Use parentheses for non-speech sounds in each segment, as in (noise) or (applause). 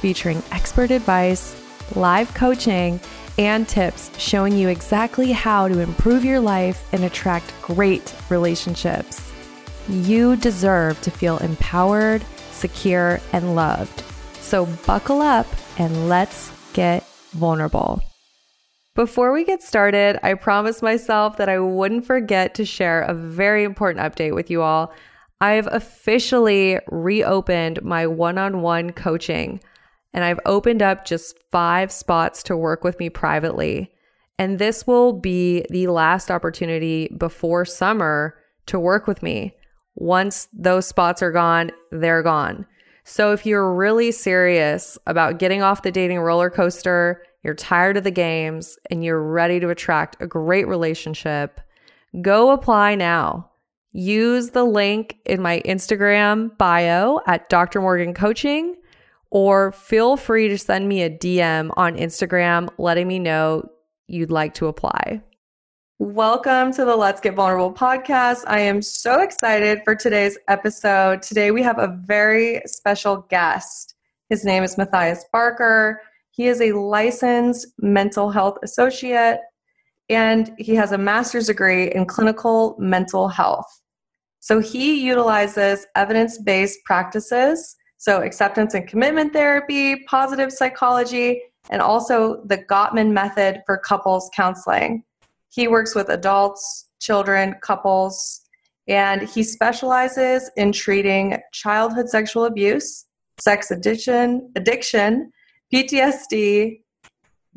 featuring expert advice, live coaching, and tips showing you exactly how to improve your life and attract great relationships. You deserve to feel empowered, secure, and loved. So buckle up and let's get vulnerable. Before we get started, I promised myself that I wouldn't forget to share a very important update with you all. I've officially reopened my one on one coaching and I've opened up just five spots to work with me privately. And this will be the last opportunity before summer to work with me. Once those spots are gone, they're gone. So if you're really serious about getting off the dating roller coaster, you're tired of the games, and you're ready to attract a great relationship, go apply now. Use the link in my Instagram bio at Dr. Morgan Coaching or feel free to send me a DM on Instagram letting me know you'd like to apply. Welcome to the Let's Get Vulnerable podcast. I am so excited for today's episode. Today we have a very special guest. His name is Matthias Barker. He is a licensed mental health associate and he has a master's degree in clinical mental health. So he utilizes evidence based practices so, acceptance and commitment therapy, positive psychology, and also the Gottman method for couples counseling. He works with adults, children, couples, and he specializes in treating childhood sexual abuse, sex addiction, addiction, PTSD,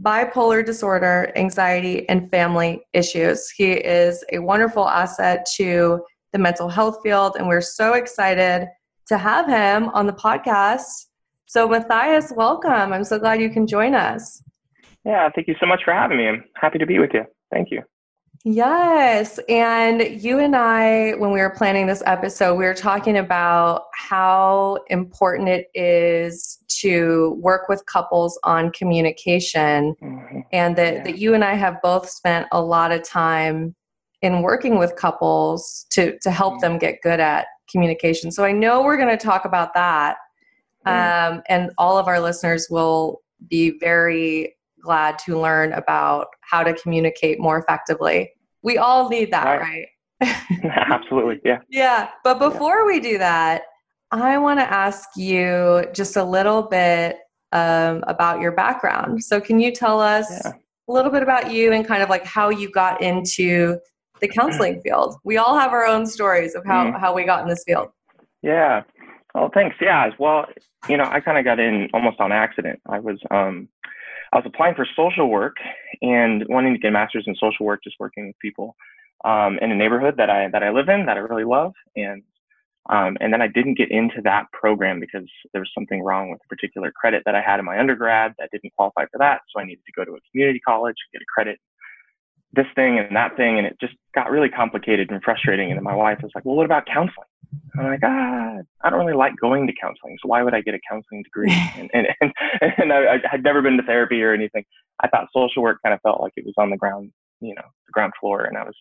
bipolar disorder, anxiety, and family issues. He is a wonderful asset to the mental health field, and we're so excited to have him on the podcast. So, Matthias, welcome. I'm so glad you can join us. Yeah, thank you so much for having me. I'm happy to be with you. Thank you. Yes. And you and I, when we were planning this episode, we were talking about how important it is to work with couples on communication. Mm-hmm. And that, yeah. that you and I have both spent a lot of time in working with couples to, to help mm-hmm. them get good at communication. So I know we're going to talk about that. Um, and all of our listeners will be very glad to learn about how to communicate more effectively. We all need that, right? right? (laughs) (laughs) Absolutely. Yeah. Yeah. But before yeah. we do that, I want to ask you just a little bit um, about your background. So, can you tell us yeah. a little bit about you and kind of like how you got into the counseling field. We all have our own stories of how, mm how we got in this field. Yeah. Well, thanks. Yeah. Well, you know, I kind of got in almost on accident. I was, um, I was applying for social work and wanting to get a master's in social work, just working with people um, in a neighborhood that I that I live in that I really love, and um, and then I didn't get into that program because there was something wrong with a particular credit that I had in my undergrad that didn't qualify for that. So I needed to go to a community college, get a credit this thing and that thing, and it just got really complicated and frustrating. And then my wife was like, "Well, what about counseling?" I'm like, "Ah, I don't really like going to counseling, so why would I get a counseling degree?" (laughs) and and and, and I, I had never been to therapy or anything. I thought social work kind of felt like it was on the ground, you know, the ground floor, and I was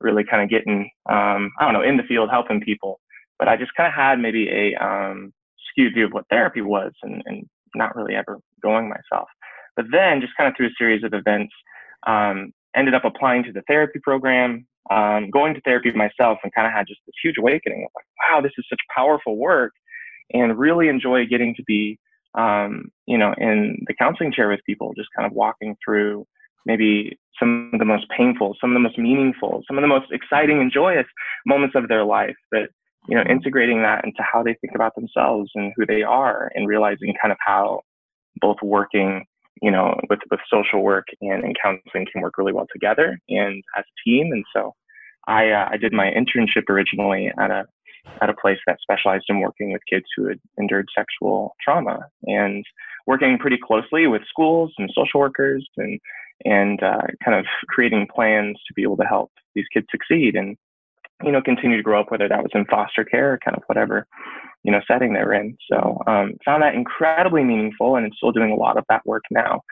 really kind of getting, um, I don't know, in the field helping people. But I just kind of had maybe a um, skewed view of what therapy was, and and not really ever going myself. But then, just kind of through a series of events, um, ended up applying to the therapy program, um, going to therapy myself, and kind of had just this huge awakening of like, wow, this is such powerful work, and really enjoy getting to be, um, you know, in the counseling chair with people, just kind of walking through maybe some of the most painful, some of the most meaningful, some of the most exciting and joyous moments of their life. But you know, integrating that into how they think about themselves and who they are, and realizing kind of how both working you know, with, with social work and, and counseling can work really well together and as a team. And so I, uh, I did my internship originally at a at a place that specialized in working with kids who had endured sexual trauma and working pretty closely with schools and social workers and and uh, kind of creating plans to be able to help these kids succeed and you know continue to grow up whether that was in foster care or kind of whatever you know setting they're in so um, found that incredibly meaningful and I'm still doing a lot of that work now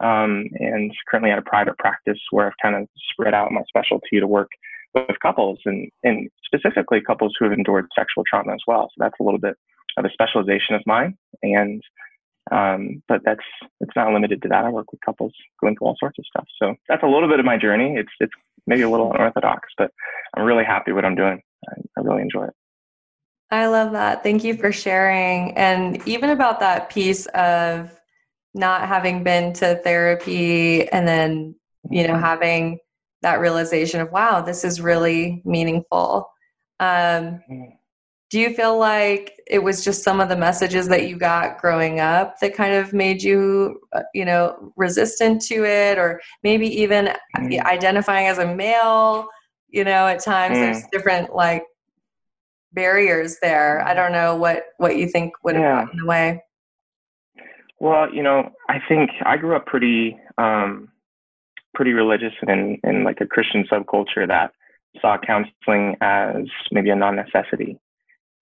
um, and currently at a private practice where I've kind of spread out my specialty to work with couples and, and specifically couples who have endured sexual trauma as well. So that's a little bit of a specialization of mine. And um, but that's it's not limited to that. I work with couples going through all sorts of stuff. So that's a little bit of my journey. It's it's maybe a little unorthodox, but I'm really happy with what I'm doing. I, I really enjoy it. I love that. Thank you for sharing. And even about that piece of not having been to therapy and then, you know, having that realization of, wow, this is really meaningful. Um, mm-hmm. do you feel like it was just some of the messages that you got growing up that kind of made you, uh, you know, resistant to it, or maybe even mm. identifying as a male? You know, at times mm. there's different like barriers there. I don't know what what you think would have yeah. gotten in the way. Well, you know, I think I grew up pretty um, pretty religious and in, in like a Christian subculture that saw counseling as maybe a non-necessity.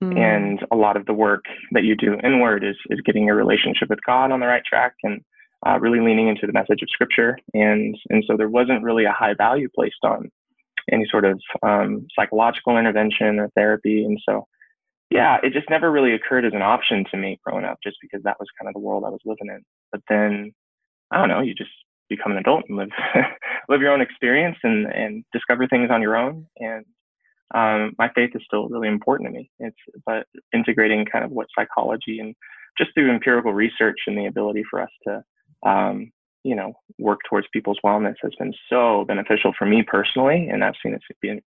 Mm. And a lot of the work that you do inward is is getting your relationship with God on the right track and uh, really leaning into the message of Scripture. And and so there wasn't really a high value placed on any sort of um, psychological intervention or therapy. And so, yeah, it just never really occurred as an option to me growing up, just because that was kind of the world I was living in. But then, I don't know, you just become an adult and live (laughs) live your own experience and and discover things on your own. And um, my faith is still really important to me. It's but integrating kind of what psychology and just through empirical research and the ability for us to um, you know work towards people's wellness has been so beneficial for me personally, and I've seen it being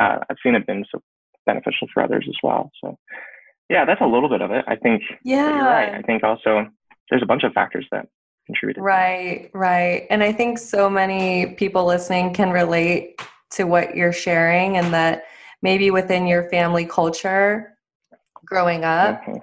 uh, I've seen it been so beneficial for others as well. So yeah, that's a little bit of it. I think yeah, you're right. I think also there's a bunch of factors that contributed. Right, right. And I think so many people listening can relate to what you're sharing and that maybe within your family culture growing up, mm-hmm.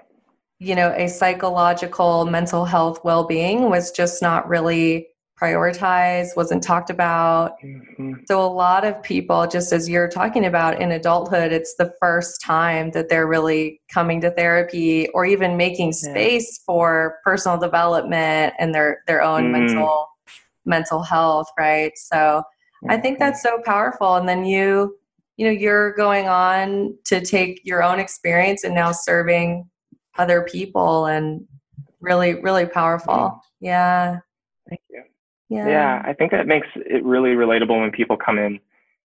You know, a psychological mental health well being was just not really prioritized, wasn't talked about. Mm-hmm. So, a lot of people, just as you're talking about in adulthood, it's the first time that they're really coming to therapy or even making space yeah. for personal development and their, their own mm. mental mental health, right? So, mm-hmm. I think mm-hmm. that's so powerful. And then you, you know, you're going on to take your own experience and now serving other people and really, really powerful. Mm. Yeah. Thank you. Yeah. Yeah, I think that makes it really relatable when people come in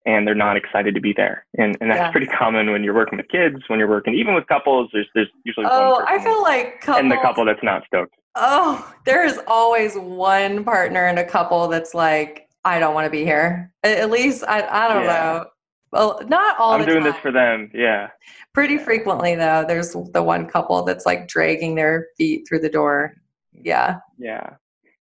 and they're not excited to be there. And and that's yeah. pretty common when you're working with kids, when you're working even with couples, there's there's usually oh, one I feel like couples, and the couple that's not stoked. Oh, there is always one partner in a couple that's like, I don't want to be here. At least I I don't yeah. know. Well, not all. I'm doing time. this for them. Yeah. Pretty frequently though, there's the one couple that's like dragging their feet through the door. Yeah. Yeah.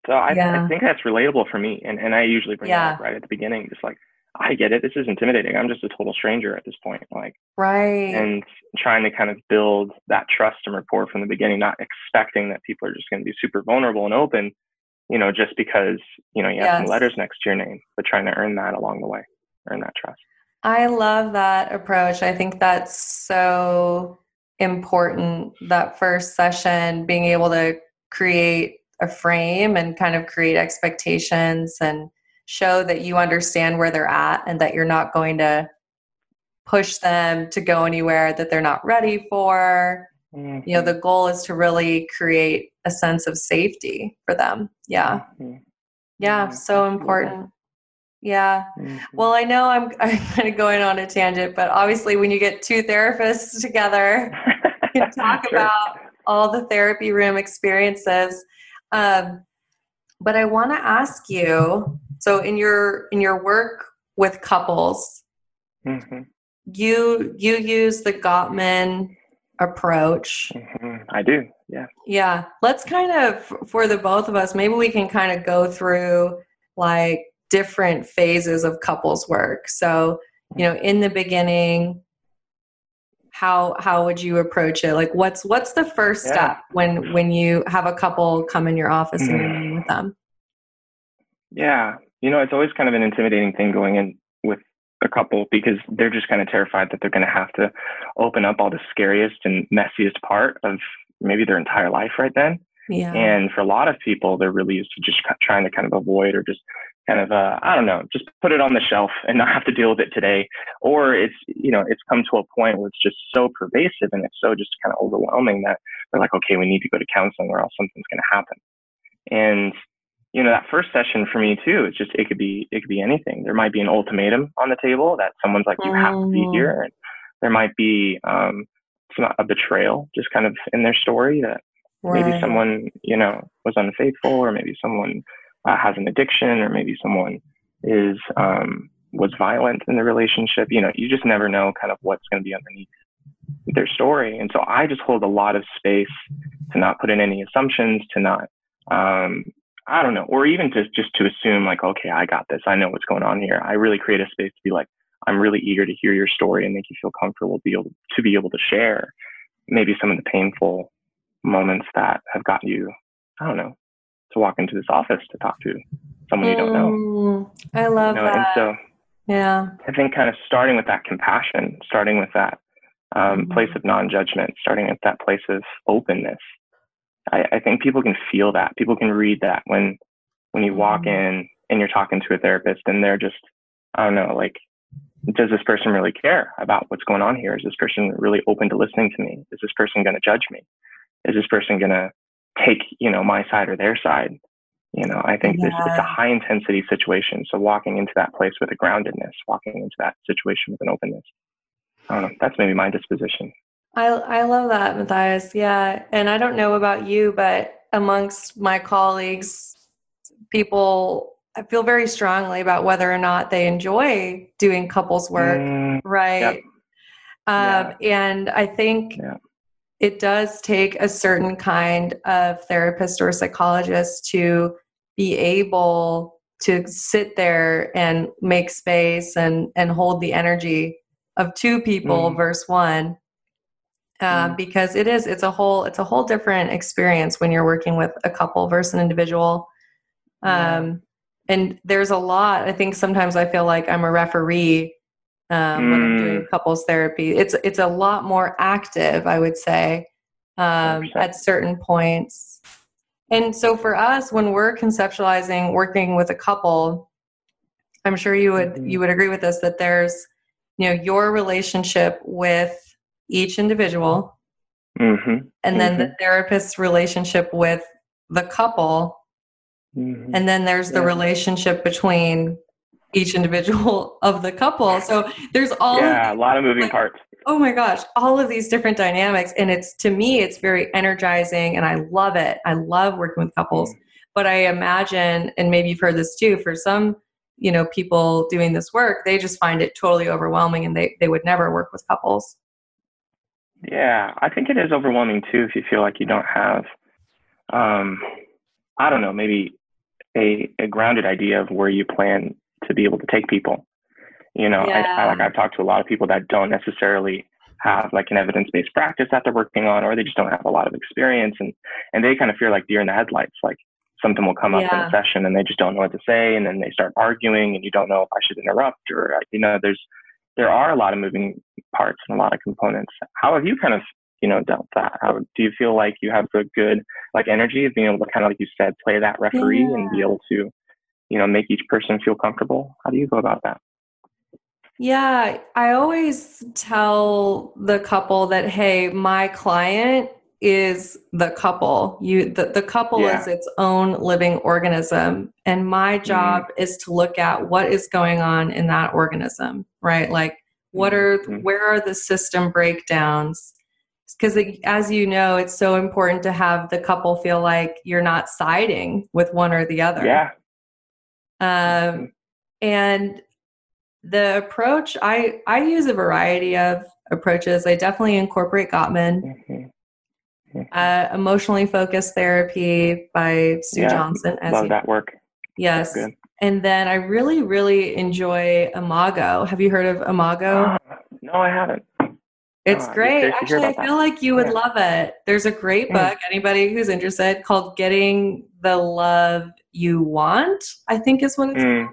So I, yeah. I think that's relatable for me. And, and I usually bring yeah. that up right at the beginning, just like, I get it. This is intimidating. I'm just a total stranger at this point. Like, right. And trying to kind of build that trust and rapport from the beginning, not expecting that people are just going to be super vulnerable and open, you know, just because, you know, you have yes. some letters next to your name, but trying to earn that along the way, earn that trust. I love that approach. I think that's so important. That first session, being able to create a frame and kind of create expectations and show that you understand where they're at and that you're not going to push them to go anywhere that they're not ready for. Mm-hmm. You know, the mm-hmm. goal is to really create a sense of safety for them. Yeah. Mm-hmm. Yeah, so important. Yeah. Mm-hmm. Well, I know I'm, (laughs) I'm kind of going on a tangent, but obviously, when you get two therapists together, you can talk (laughs) sure. about all the therapy room experiences. Um, but I want to ask you. So in your in your work with couples, mm-hmm. you you use the Gottman approach. Mm-hmm. I do. Yeah. Yeah. Let's kind of for the both of us, maybe we can kind of go through like different phases of couples work. So, you know, in the beginning, how how would you approach it? Like what's what's the first yeah. step when when you have a couple come in your office and you're mm-hmm. meeting with them? Yeah. You know, it's always kind of an intimidating thing going in with a couple because they're just kind of terrified that they're going to have to open up all the scariest and messiest part of maybe their entire life right then. Yeah. And for a lot of people, they're really used to just trying to kind of avoid or just kind of uh, I don't know, just put it on the shelf and (laughs) not have to deal with it today. Or it's you know it's come to a point where it's just so pervasive and it's so just kind of overwhelming that they're like, okay, we need to go to counseling or else something's going to happen. And you know that first session for me too it's just it could be it could be anything there might be an ultimatum on the table that someone's like you have to be mm. here and there might be um a betrayal just kind of in their story that right. maybe someone you know was unfaithful or maybe someone uh, has an addiction or maybe someone is um was violent in the relationship you know you just never know kind of what's going to be underneath their story and so i just hold a lot of space to not put in any assumptions to not um, I don't know, or even to just to assume like, okay, I got this. I know what's going on here. I really create a space to be like, I'm really eager to hear your story and make you feel comfortable to be able to be able to share maybe some of the painful moments that have got you, I don't know, to walk into this office to talk to someone you don't know. Mm, I love you know? that. And so, yeah, I think kind of starting with that compassion, starting with that um, mm place of non-judgment, starting at that place of openness I, I think people can feel that. People can read that when when you walk mm-hmm. in and you're talking to a therapist and they're just I don't know, like does this person really care about what's going on here? Is this person really open to listening to me? Is this person going to judge me? Is this person going to take, you know, my side or their side? You know, I think yeah. this it's a high intensity situation. So walking into that place with a groundedness, walking into that situation with an openness. I don't know. That's maybe my disposition. I I love that, Matthias. Yeah, and I don't know about you, but amongst my colleagues, people I feel very strongly about whether or not they enjoy doing couples work, mm, right? Yep. Um, yeah. And I think yeah. It does take a certain kind of therapist or psychologist to be able to sit there and make space and and hold the energy of two people mm. versus one uh, mm. because it is it's a whole it's a whole different experience when you're working with a couple versus an individual um, and there's a lot i think sometimes i feel like i'm a referee um, mm. when i'm doing mm. couples therapy it's it's a lot more active i would say um, at certain points and so for us when we're conceptualizing working with a couple i'm sure you would mm-hmm. you would agree with us that there's you know your relationship with each individual mm-hmm. and then mm-hmm. the therapist's relationship with the couple mm-hmm. and then there's the relationship between each individual (laughs) of the couple. So there's all yeah a lot of moving like, parts. oh my gosh all of these different dynamics. And it's to me it's very energizing and i love it. I love working with couples. Mm. but i imagine and maybe you've heard this too for some you know people doing this work they just find it totally overwhelming and they, they would never work with couples. Yeah, I think it is overwhelming too if you feel like you don't have, um, I don't know, maybe a, a grounded idea of where you plan to be able to take people. You know, yeah. I, I, like I've talked to a lot of people that don't necessarily have like an evidence-based practice that they're working on, or they just don't have a lot of experience, and and they kind of feel like deer in the headlights. Like something will come up yeah. in a session, and they just don't know what to say, and then they start arguing, and you don't know if I should interrupt, or uh, you know, there's there are a lot of moving parts and a lot of components. How have you kind of, you know, dealt that? How do you feel like you have the good like energy of being able to kind of like you said, play that referee yeah. and be able to, you know, make each person feel comfortable? How do you go about that? Yeah, I always tell the couple that hey, my client is the couple. You the, the couple yeah. is its own living organism. And my mm-hmm. job mm. is to look at what is going on in that organism, right? Like what are mm-hmm. where are the system breakdowns? Because as you know, it's so important to have the couple feel like you're not siding with one or the other. Yeah. Um, mm-hmm. and the approach I I use a variety of approaches. I definitely incorporate Gottman. Mm-hmm. Uh, emotionally focused therapy by Sue yeah, Johnson. As love you, that work. Yes. And then I really, really enjoy Imago. Have you heard of Imago? Uh, no, I haven't. It's Oh, great. curious to hear Actually, I about that. feel like you would Yeah. love it. There's a great Mm. book, anybody who's interested, called Getting the Love You Want, I think is what it's Mm,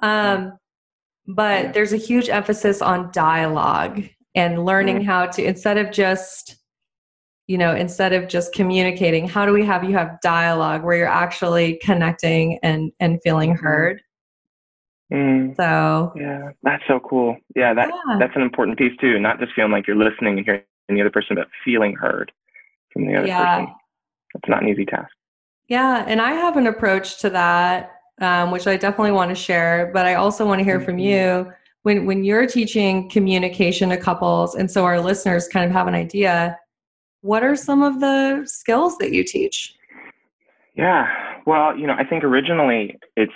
Um, but Yeah. there's a huge emphasis on dialogue and learning Mm. how to instead of just you know instead of just communicating how do we have you have dialogue where you're actually connecting and and feeling Mhm. heard mm, so yeah, that's so cool. Yeah, that yeah. that's an important piece too. Not just feeling like you're listening and hearing the other person, but feeling heard from the other Yeah. person. It's not an easy task. Yeah and i have an approach to that um, which i definitely want to share but i also want to hear from Mhm. you when when you're teaching communication to couples and so our listeners kind of have an idea what are some of the skills that you teach Yeah. Well, you know, I think originally it's,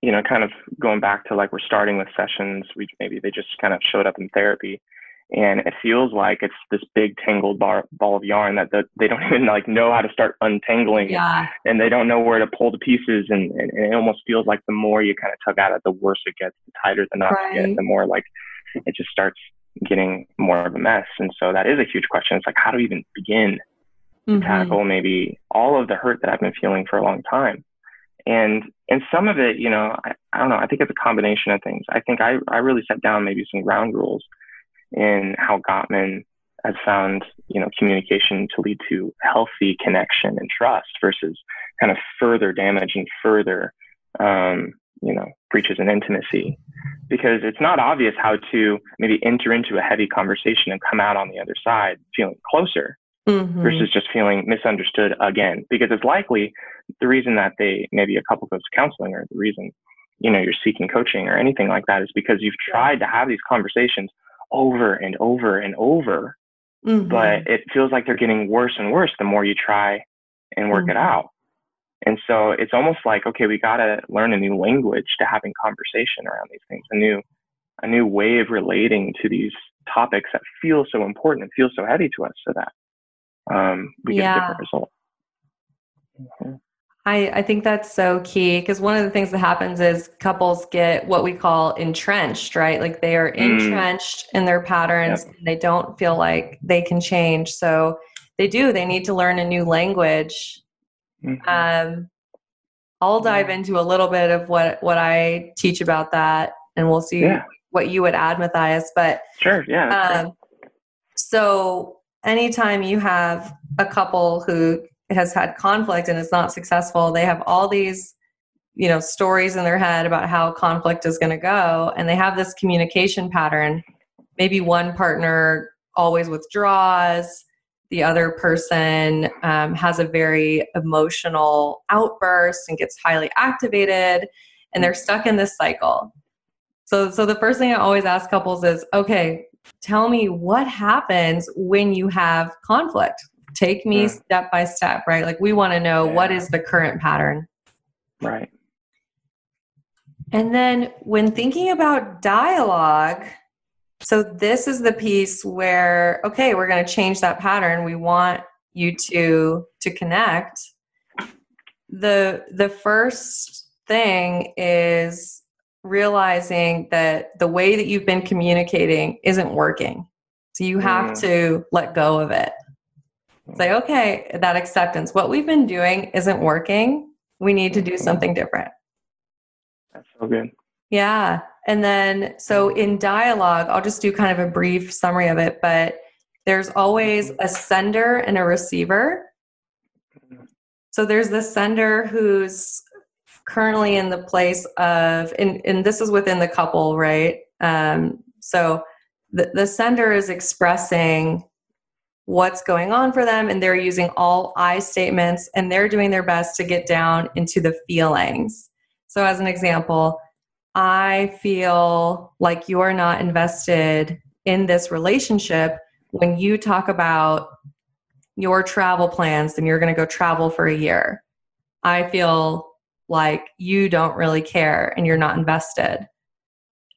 you know, kind of going back to like we're starting with sessions. We maybe they just kind of showed up in therapy, and it feels like it's this big tangled bar, ball of yarn that the, they don't (laughs) even like know how to start untangling, yeah and they don't know where to pull the pieces, and, and, and it almost feels like the more you kind of tug at it, the worse it gets. The tighter the knots Right. get, the more like it just starts getting more of a mess. And so that is a huge question. It's like how do we even begin? Mhm. tackle maybe all of the hurt that I've been feeling for a long time. And and some of it, you know, I, I don't know, I think it's a combination of things. I think I, I really set down maybe some ground rules in how Gottman has found, you know, communication to lead to healthy connection and trust versus kind of further damage and further um, you know, breaches in intimacy. Because it's not obvious how to maybe enter into a heavy conversation and come out on the other side feeling closer Mhm. versus just feeling misunderstood again because it's likely the reason that they maybe a couple goes to counseling or the reason you know you're seeking coaching or anything like that is because you've tried to have these conversations over and over and over Mhm. but it feels like they're getting worse and worse the more you try and work it Mhm. out and so it's almost like okay we got to learn a new language to having conversation around these things a new a new way of relating to these topics that feel so important and feel so heavy to us so that um, we get a different result Mhm. I, I think that's so key because one of the things that happens is couples get what we call entrenched, right? Like they are Mm. entrenched in their patterns and they don't feel like they can change. So they do, they need to learn a new language. Mhm. Um, I'll dive Yeah. into a little bit of what, what I teach about that and we'll see yeah what you would add, Matthias. But sure yeah um, so anytime you have a couple who has had conflict and is not successful, they have all these, you know, stories in their head about how conflict is going to go, and they have this communication pattern. Maybe one partner always withdraws, the other person um, has a very emotional outburst and gets highly activated, and they're stuck in this cycle. So, so the first thing I always ask couples is, okay, tell me what happens when you have conflict. Take me step by step, right? Like we want to know what Yeah. is the current pattern. right And then when thinking about dialogue, so this is the piece where okay, we're going to change that pattern. We want you to to connect. The the first thing is realizing that the way that you've been communicating isn't working. So you have Mm. to let go of it. Say, okay, that acceptance. What we've been doing isn't working. We need to do Mhm. something different. that's so good Yeah. And then, so in dialogue, I'll just do kind of a brief summary of it, but there's always a sender and a receiver. So there's the sender who's currently in the place of, and, and this is within the couple, right? Um, so the, the sender is expressing what's going on for them and they're using all I statements and they're doing their best to get down into the feelings. So, as an example, I feel like you're not invested in this relationship when you talk about your travel plans and you're going to go travel for a year. I feel like you don't really care and you're not invested.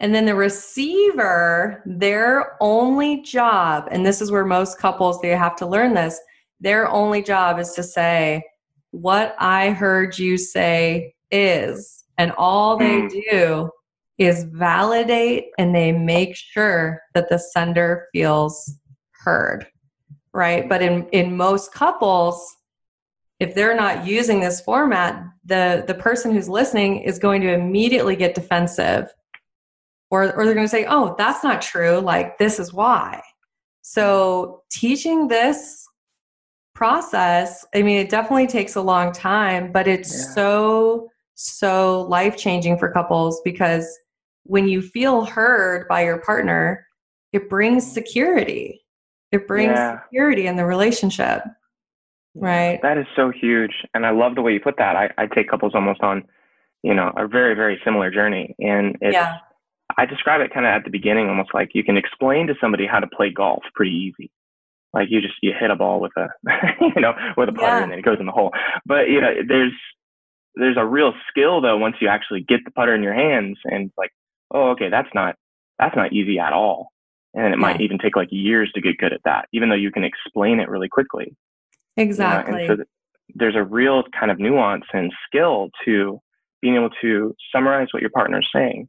And then the receiver, their only job, and this is where most couples they have to learn this, their only job is to say, What I heard you say is, and all they Mm. do is validate and they make sure that the sender feels heard right but in in most couples if they're not using this format the the person who's listening is going to immediately get defensive or or they're going to say oh that's not true like this is why so teaching this process i mean it definitely takes a long time but it's yeah. so so life changing for couples because when you feel heard by your partner it brings mm-hmm. security it brings yeah. security in the relationship right that is so huge and i love the way you put that i, I take couples almost on you know a very very similar journey and it's yeah. I describe it kind of at the beginning almost like you can explain to somebody how to play golf pretty easy like you just you hit a ball with a (laughs) you know with a putter yeah. and then it goes in the hole but you know there's there's a real skill though once you actually get the putter in your hands and like oh okay that's not that's not easy at all and it yeah. might even take like years to get good at that even though you can explain it really quickly Exactly. You know? so there's a real kind of nuance and skill to being able to summarize what your partner is saying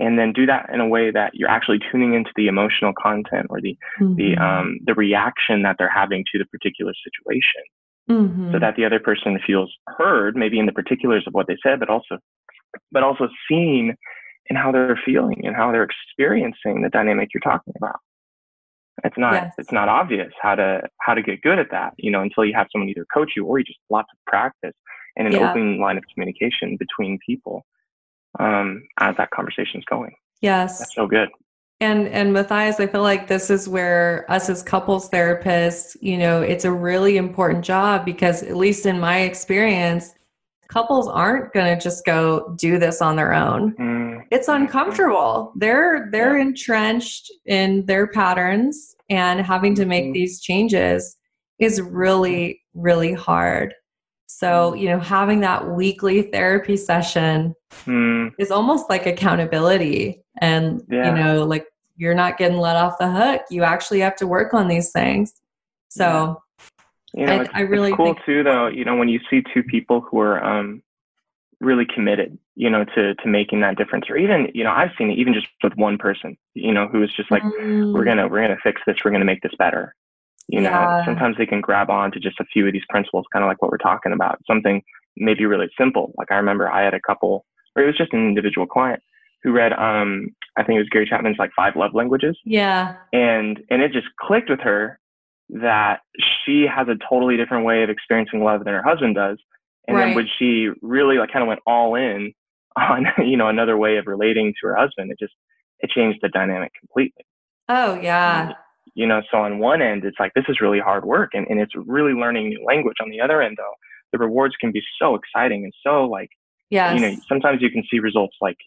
and then do that in a way that you're actually tuning into the emotional content or the mm-hmm. the um, the reaction that they're having to the particular situation mm-hmm. so that the other person feels heard maybe in the particulars of what they said but also but also seen in how they're feeling and how they're experiencing the dynamic you're talking about it's not yes. it's not obvious how to how to get good at that, you know, until you have someone either coach you or you just lots of practice and an yeah. open line of communication between people um, as that conversation is going. Yes, that's so good. And and Matthias, I feel like this is where us as couples therapists, you know, it's a really important job because at least in my experience, couples aren't going to just go do this on their own. Mm. It's uncomfortable. They're they're yeah. entrenched in their patterns and having to make mm. these changes is really really hard. So, you know, having that weekly therapy session mm. is almost like accountability and yeah. you know, like you're not getting let off the hook. You actually have to work on these things. So, you know, I, it's, I really it's cool think- too, though. You know, when you see two people who are um, really committed, you know, to to making that difference, or even, you know, I've seen it even just with one person, you know, who is just like, mm. we're gonna we're gonna fix this, we're gonna make this better. You know, yeah. sometimes they can grab on to just a few of these principles, kind of like what we're talking about. Something maybe really simple. Like I remember I had a couple, or it was just an individual client who read um I think it was Gary Chapman's like five love languages. Yeah. And and it just clicked with her that she has a totally different way of experiencing love than her husband does. And right. then when she really like kind of went all in (laughs) on, you know, another way of relating to her husband, it just, it changed the dynamic completely. Oh yeah. You know, so on one end, it's like, this is really hard work and, and it's really learning new language. On the other end though, the rewards can be so exciting and so like, yeah, you know, sometimes you can see results like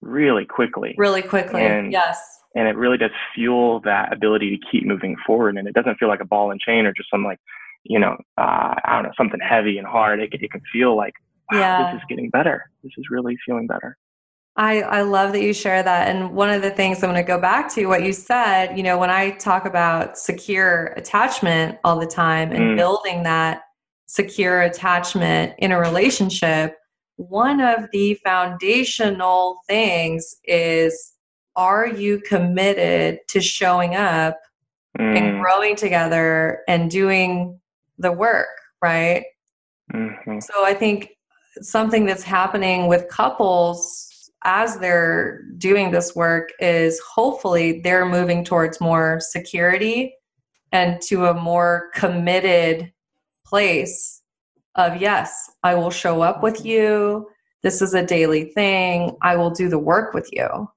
really quickly. Really quickly. And, yes and it really does fuel that ability to keep moving forward and it doesn't feel like a ball and chain or just some like you know uh, i don't know something heavy and hard it, it can feel like wow, yeah. this is getting better this is really feeling better I, I love that you share that. And one of the things I'm going to go back to what you said, you know, when I talk about secure attachment all the time and mm. building that secure attachment in a relationship, one of the foundational things is are you committed to showing up mm. and growing together and doing the work, right? Mm-hmm. So I think something that's happening with couples as they're doing this work is hopefully they're moving towards more security and to a more committed place of yes, I will show up with mm-hmm. you. This is a daily thing. I will do the work with you.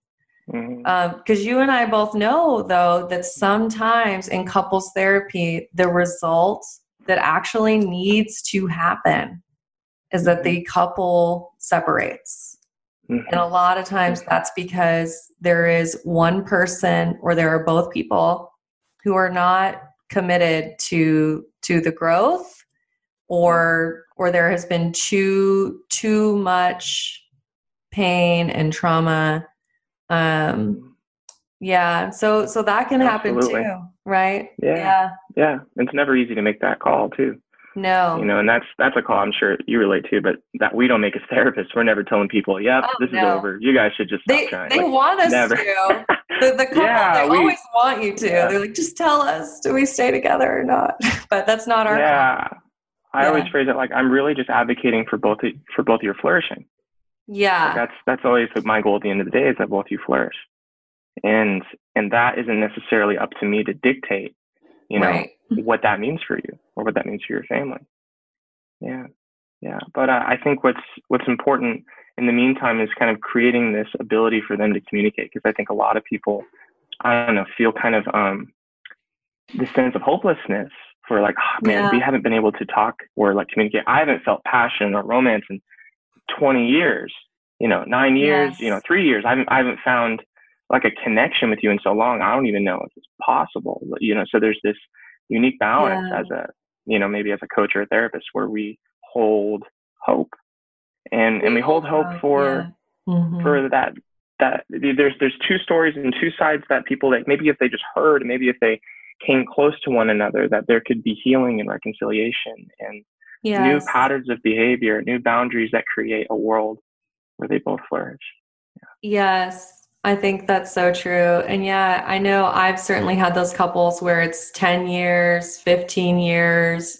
Because mm-hmm. um, you and I both know, though, that sometimes in couples therapy, the result that actually needs to happen is that the couple separates. Mm-hmm. And a lot of times that's because there is one person or there are both people who are not committed to to the growth or or there has been too too much pain and trauma um yeah so so that can happen Absolutely. too right yeah. yeah yeah it's never easy to make that call too No. You know, and that's that's a call I'm sure you relate to, but that we don't make as (laughs) therapists. We're never telling people, "Yep, Oh, this is over. You guys should just stop They trying." they Like, want us never. to. (laughs) The, the couple Yeah, they we- always want you to. Yeah. They're like, just tell us, do we stay together or not? (laughs) But that's not our yeah. I always phrase it like I'm really just advocating for both for both of your flourishing. Yeah. Like, that's that's always my goal at the end of the day is that both you flourish, and and that isn't necessarily up to me to dictate, you know, right. What that means for you or what that means for your family. Yeah, yeah. But uh, I think what's what's important in the meantime is kind of creating this ability for them to communicate because I think a lot of people, I don't know, feel kind of um, this sense of hopelessness for like, oh, man, Yeah. we haven't been able to talk or like communicate. I haven't felt passion or romance in 20 years, you know, nine years, Yes. you know, three years. I haven't, I haven't found like a connection with you in so long. I don't even know if it's possible, you know. So there's this unique balance Yeah. as a, you know, maybe as a coach or a therapist where we hold hope, and and we hold hope for yeah. Mhm. for that that there's there's two stories and two sides that people that maybe if they just heard, maybe if they came close to one another, that there could be healing and reconciliation and new patterns of behavior, new boundaries that create a world where they both flourish. Yes, I think that's so true. And yeah, I know I've certainly had those couples where it's 10 years, 15 years.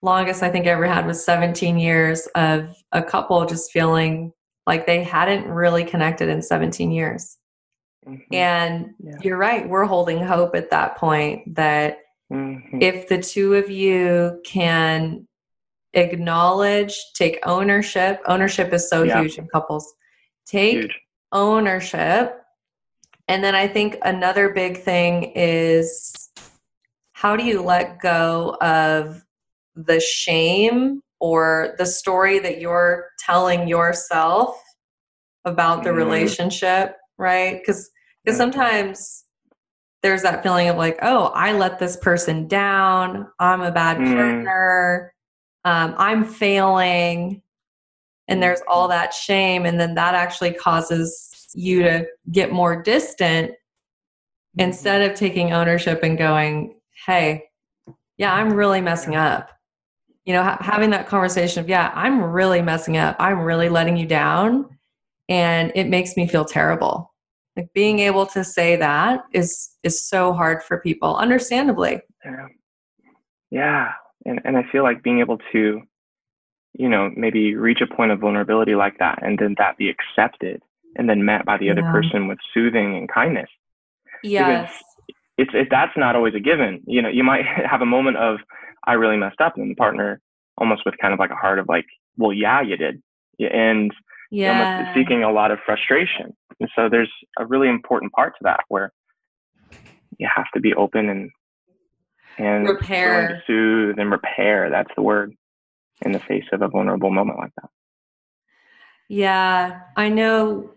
Longest I think I ever had was 17 years of a couple just feeling like they hadn't really connected in 17 years. Mhm. And Yeah. you're right, we're holding hope at that point that Mhm. if the two of you can acknowledge, take ownership, ownership is so Yeah. huge in couples. Take Huge. Ownership. And then I think another big thing is how do you let go of the shame or the story that you're telling yourself about the Mhm. relationship, right? Because because sometimes there's that feeling of like, oh, I let this person down. I'm a bad Mm. partner. Um, I'm failing and there's all that shame and then that actually causes you to get more distant mm-hmm. instead of taking ownership and going hey yeah i'm really messing up. You know ha- having that conversation of yeah i'm really messing up. I'm really letting you down and it makes me feel terrible. Like being able to say that is is so hard for people understandably. Yeah. Yeah. And and I feel like being able to, you know, maybe reach a point of vulnerability like that and then that be accepted and then met by the other Yeah. person with soothing and kindness. yes It's it, that's not always a given. You know, you might (laughs) have a moment of I really messed up and the partner almost with kind of like a heart of like, well, yeah, you did. And yeah almost seeking a lot of frustration. And so there's a really important part to that where you have to be open and and Repair. to soothe and repair. That's the word in the face of a vulnerable moment like that. Yeah, I know.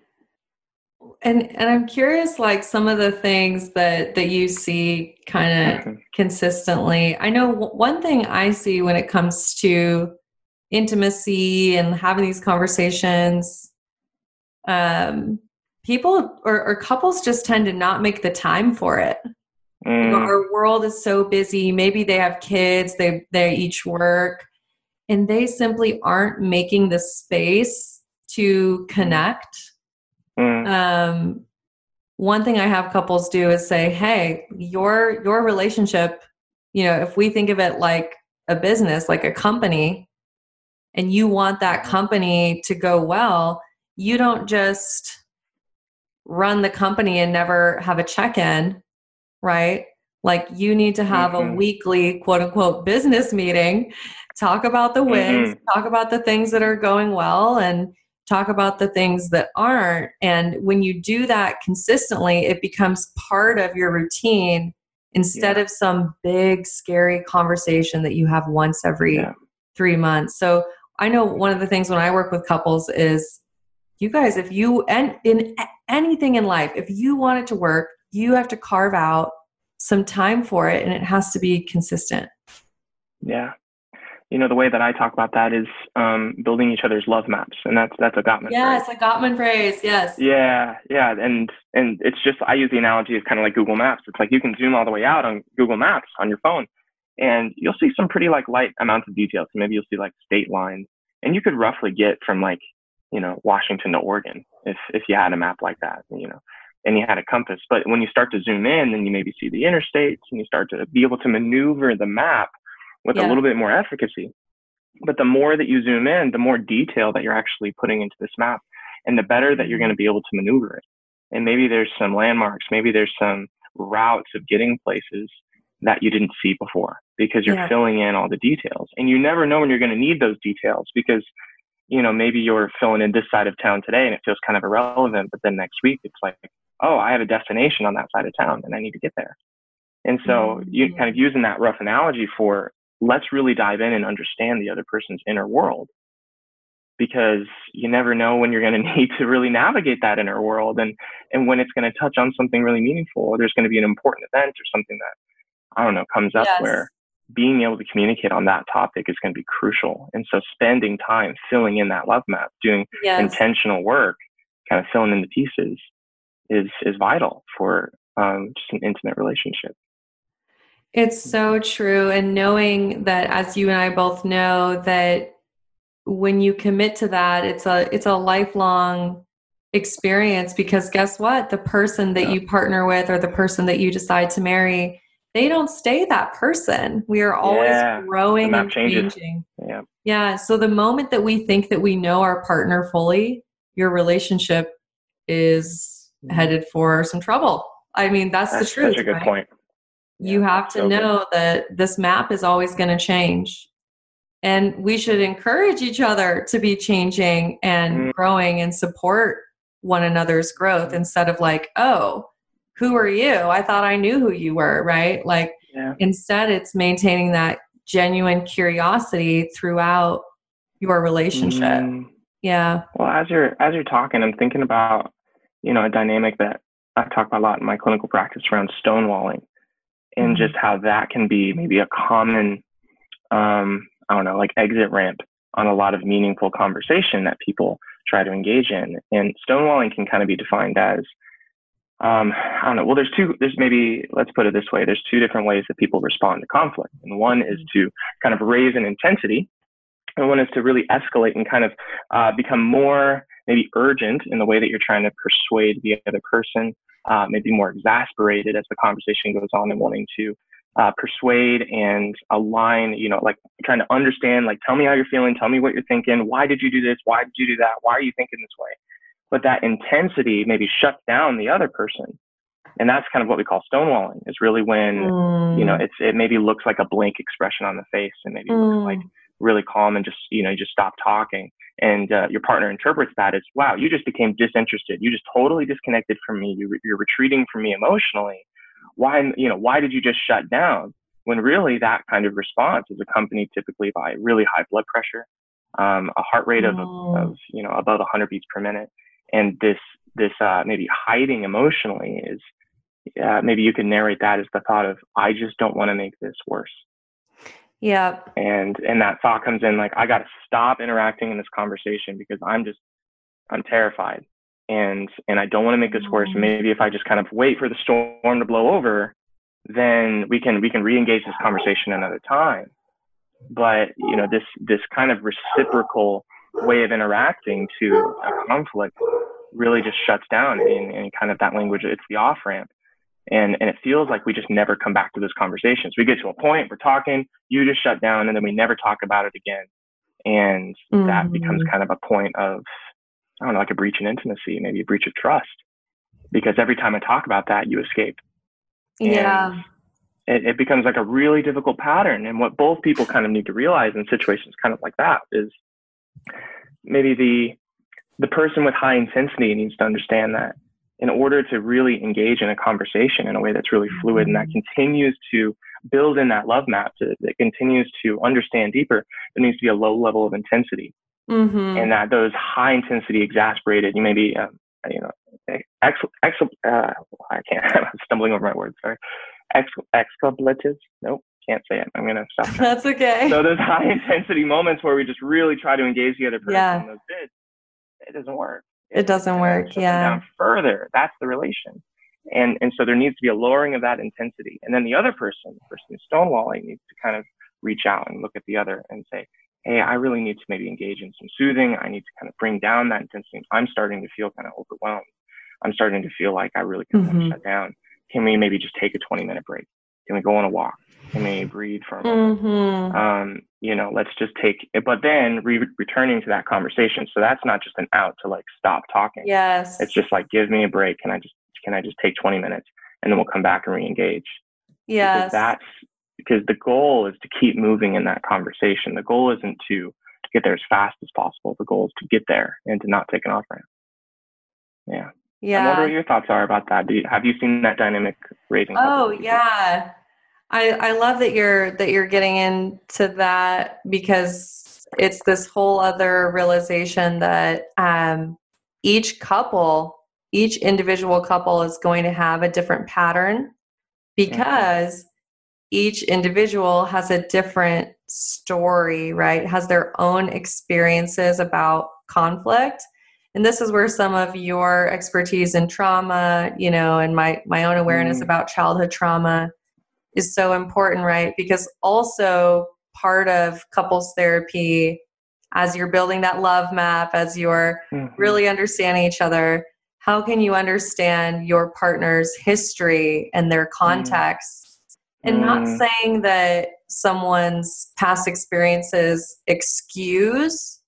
And and I'm curious like some of the things that that you see kind of Mhm. consistently. I know w- one thing I see when it comes to intimacy and having these conversations um people or, or couples just tend to not make the time for it. You know, Mm, our world is so busy. Maybe they have kids, they they each work, and they simply aren't making the space to connect. mm, Um, one thing I have couples do is say, "Hey, your your relationship, you know, if we think of it like a business, like a company, and you want that company to go well, you don't just run the company and never have a check-in, right? Like you need to have a Mhm. weekly quote unquote business meeting, talk about the wins, Mhm. talk about the things that are going well and talk about the things that aren't. And when you do that consistently, it becomes part of your routine instead Yeah. of some big scary conversation that you have once every Yeah. three months. So I know one of the things when I work with couples is you guys, if you and in anything in life, if you want it to work, you have to carve out some time for it and it has to be consistent. yeah. You know, the way that I talk about that is um, building each other's love maps, and that's that's a Gottman Yes, phrase. a Gottman phrase. Yes. Yeah, yeah, and and it's just I use the analogy of kind of like Google Maps. It's like you can zoom all the way out on Google Maps on your phone, and you'll see some pretty like light amounts of detail. So maybe you'll see like state lines, and you could roughly get from like you know Washington to Oregon if if you had a map like that, you know, and you had a compass. But when you start to zoom in, then you maybe see the interstates, and you start to be able to maneuver the map with yeah. a little bit more efficacy. But the more that you zoom in, the more detail that you're actually putting into this map, and the better that you're going to be able to maneuver it. And maybe there's some landmarks, maybe there's some routes of getting places that you didn't see before because you're yeah. filling in all the details. And you never know when you're going to need those details because, you know, maybe you're filling in this side of town today and it feels kind of irrelevant, but then next week it's like, oh, I have a destination on that side of town and I need to get there. And so mm-hmm. you kind of using that rough analogy for let's really dive in and understand the other person's inner world because you never know when you're going (laughs) to need to really navigate that inner world and and when it's going to touch on something really meaningful or there's going to be an important event or something that i don't know comes up yes. where being able to communicate on that topic is going to be crucial and so spending time filling in that love map doing yes. intentional work kind of filling in the pieces is is vital for um, just an intimate relationship it's so true and knowing that as you and i both know that when you commit to that it's a it's a lifelong experience because guess what the person that yeah. you partner with or the person that you decide to marry they don't stay that person we are always yeah. growing and changes. changing yeah yeah so the moment that we think that we know our partner fully your relationship is mm-hmm. headed for some trouble i mean that's, that's the truth That's a good right? point you yeah, have to so know good. that this map is always going to change and we should encourage each other to be changing and mm. growing and support one another's growth mm. instead of like oh who are you i thought i knew who you were right like yeah. instead it's maintaining that genuine curiosity throughout your relationship mm. yeah well as you're as you're talking i'm thinking about you know a dynamic that i talk about a lot in my clinical practice around stonewalling and mm. just how that can be maybe a common um, I don't know, like exit ramp on a lot of meaningful conversation that people try to engage in. And stonewalling can kind of be defined as, um, I don't know. Well, there's two. There's maybe let's put it this way. There's two different ways that people respond to conflict, and one is to kind of raise an intensity, and one is to really escalate and kind of uh, become more maybe urgent in the way that you're trying to persuade the other person, uh, maybe more exasperated as the conversation goes on and wanting to uh, persuade and align, you know, like trying to understand, like, tell me how you're feeling, tell me what you're thinking, why did you do this, why did you do that, why are you thinking this way? But that intensity maybe shuts down the other person. And that's kind of what we call stonewalling is really when, mm. you know, it's, it maybe looks like a blank expression on the face and maybe mm. looks like really calm and just, you know, you just stop talking. And uh, your partner interprets that as, wow, you just became disinterested. You just totally disconnected from me. You, you're retreating from me emotionally why you know why did you just shut down when really that kind of response is accompanied typically by really high blood pressure um, a heart rate of, oh. of you know above 100 beats per minute and this this uh, maybe hiding emotionally is uh, maybe you can narrate that as the thought of i just don't want to make this worse yeah and and that thought comes in like i got to stop interacting in this conversation because i'm just i'm terrified and and I don't want to make this worse. Mm-hmm. Maybe if I just kind of wait for the storm to blow over, then we can we can re-engage this conversation another time. But you know this this kind of reciprocal way of interacting to a conflict really just shuts down in, in kind of that language. It's the off ramp. And, and it feels like we just never come back to those conversations. We get to a point, we're talking, you just shut down, and then we never talk about it again. And mm-hmm. that becomes mm-hmm. kind of a point of I don't know, like a breach in intimacy, maybe a breach of trust. Because every time I talk about that, you escape. yeah. It, it becomes like a really difficult pattern. And what both people kind of need to realize in situations kind of like that is maybe the the person with high intensity needs to understand that in order to really engage in a conversation in a way that's really fluid and that mm-hmm. continues to build in that love map to, that continues to understand deeper, there needs to be a low level of intensity mm-hmm. and that those high intensity exasperated, you may be, um, you know, ex, ex, uh, I can't, (laughs) I'm stumbling over my words, sorry, ex, exclamative, nope, can't say it. I'm gonna stop. (laughs) That's okay. So those high intensity moments where we just really try to engage the other person yeah. in those bids, it doesn't work. It, doesn't work. Yeah. Down further, that's the relation. And, and so there needs to be a lowering of that intensity. And then the other person, the person stonewalling, needs to kind of reach out and look at the other and say, hey, I really need to maybe engage in some soothing. I need to kind of bring down that intensity. I'm starting to feel kind of overwhelmed. I'm starting to feel like I really kind mm-hmm. shut down. Can we maybe just take a 20 minute break? Can we go on a walk? Breathe for a moment? Mm-hmm. Um, you know, let's just take it. But then re- returning to that conversation. So that's not just an out to like stop talking. Yes. It's just like, give me a break. Can I just, can I just take 20 minutes and then we'll come back and re-engage? Yes. Because that's because the goal is to keep moving in that conversation. The goal isn't to get there as fast as possible. The goal is to get there and to not take an off ramp. Yeah. Yeah. I wonder what your thoughts are about that. You, have you seen that dynamic raising? Oh yeah. I, I love that you're that you're getting into that because it's this whole other realization that um, each couple, each individual couple is going to have a different pattern because each individual has a different story, right? Has their own experiences about conflict. And this is where some of your expertise in trauma, you know, and my my own awareness mm. about childhood trauma is so important, right? Because also part of couples therapy as you're building that love map, as you're mm-hmm. really understanding each other, how can you understand your partner's history and their mm. context and mm. not saying that someone's past experiences excuse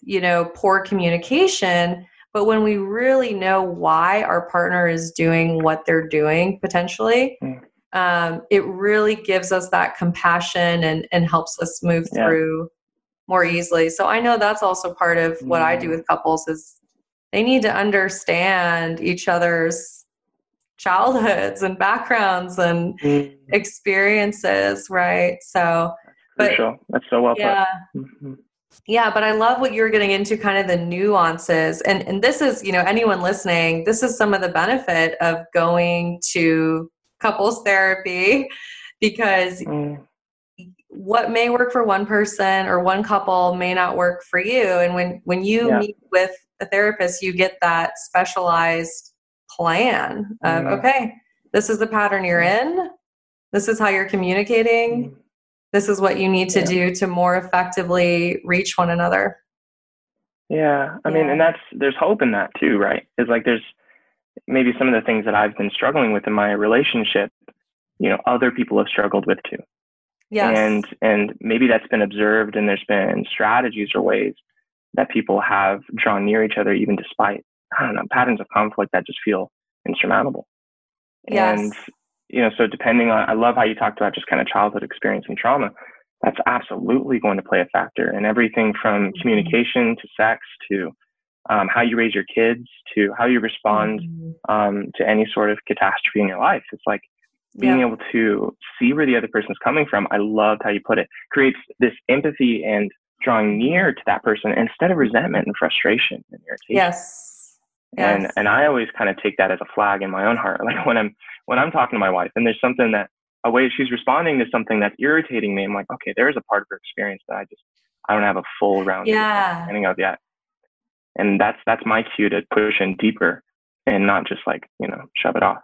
you know poor communication but when we really know why our partner is doing what they're doing potentially mm. Um, it really gives us that compassion and, and helps us move yeah. through more easily so i know that's also part of what i do mm. with couples is they need to understand each other's childhoods and backgrounds and mm. experiences, right? So, but sure. that's so well yeah. put. Mm-hmm. Yeah, but I love what you're getting into kind of the nuances. And and this is, you know, anyone listening, this is some of the benefit of going to couples therapy because mm. what may work for one person or one couple may not work for you. And when when you yeah. meet with a therapist, you get that specialized plan of mm. okay this is the pattern you're in this is how you're communicating mm. this is what you need to yeah. do to more effectively reach one another yeah i yeah. mean and that's there's hope in that too right it's like there's maybe some of the things that i've been struggling with in my relationship you know other people have struggled with too yes. and and maybe that's been observed and there's been strategies or ways that people have drawn near each other even despite I don't know, patterns of conflict that just feel insurmountable. Yes. And, you know, so depending on, I love how you talked about just kind of childhood experience and trauma. That's absolutely going to play a factor in everything from mm-hmm. communication to sex to um, how you raise your kids to how you respond mm-hmm. um, to any sort of catastrophe in your life. It's like being yeah. able to see where the other person's coming from. I loved how you put it. Creates this empathy and drawing near to that person instead of resentment and frustration and irritation. Yes. Yes. And and I always kind of take that as a flag in my own heart. (laughs) Like when I'm when I'm talking to my wife and there's something that a way she's responding to something that's irritating me, I'm like, okay, there's a part of her experience that I just I don't have a full round yeah. understanding of yet. And that's that's my cue to push in deeper and not just like, you know, shove it off.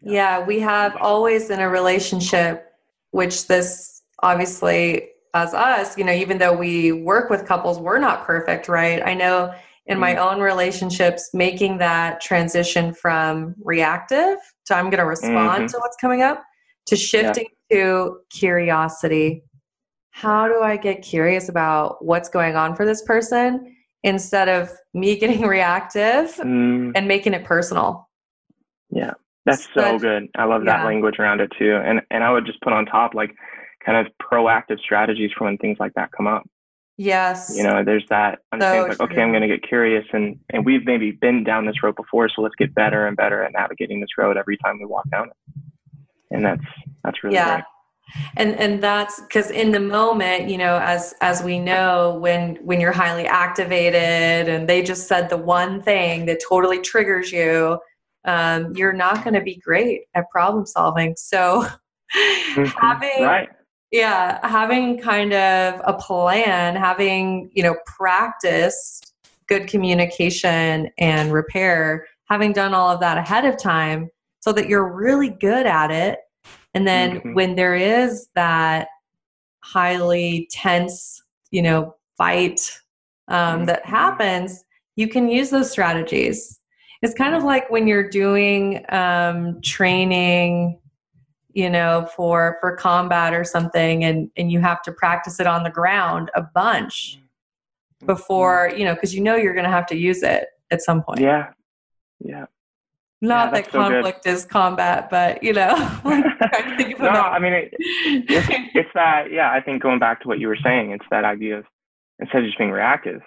Yeah, we have always in a relationship, which this obviously as us, you know, even though we work with couples, we're not perfect, right? I know in my mm-hmm. own relationships making that transition from reactive to I'm going to respond mm-hmm. to what's coming up to shifting yeah. to curiosity. How do I get curious about what's going on for this person instead of me (laughs) getting reactive mm. and making it personal? Yeah. That's so good. I love yeah. that language around it too. And and I would just put on top like kind of proactive strategies for when things like that come up. Yes. You know, there's that understanding so like, okay, I'm going to get curious and, and we've maybe been down this road before. So let's get better and better at navigating this road every time we walk down it. And that's, that's really yeah. great. And, and that's because in the moment, you know, as, as we know, when, when you're highly activated and they just said the one thing that totally triggers you, um, you're not going to be great at problem solving. So mm-hmm. having, right yeah having kind of a plan having you know practiced good communication and repair having done all of that ahead of time so that you're really good at it. And then Mhm. when there is that highly tense, you know, fight um, that Mhm. happens, you can use those strategies. It's kind of like when you're doing um, training, you know, for for combat or something, and and you have to practice it on the ground a bunch before, you know, because you know you're going to have to use it at some point. Yeah. Yeah. Not Yeah, that that's so conflict is combat, but you know, (laughs) (laughs) I'm trying to think of no, I mean, it, it's, it's that, yeah, I think going back to what you were saying, it's that idea of instead of just being reactive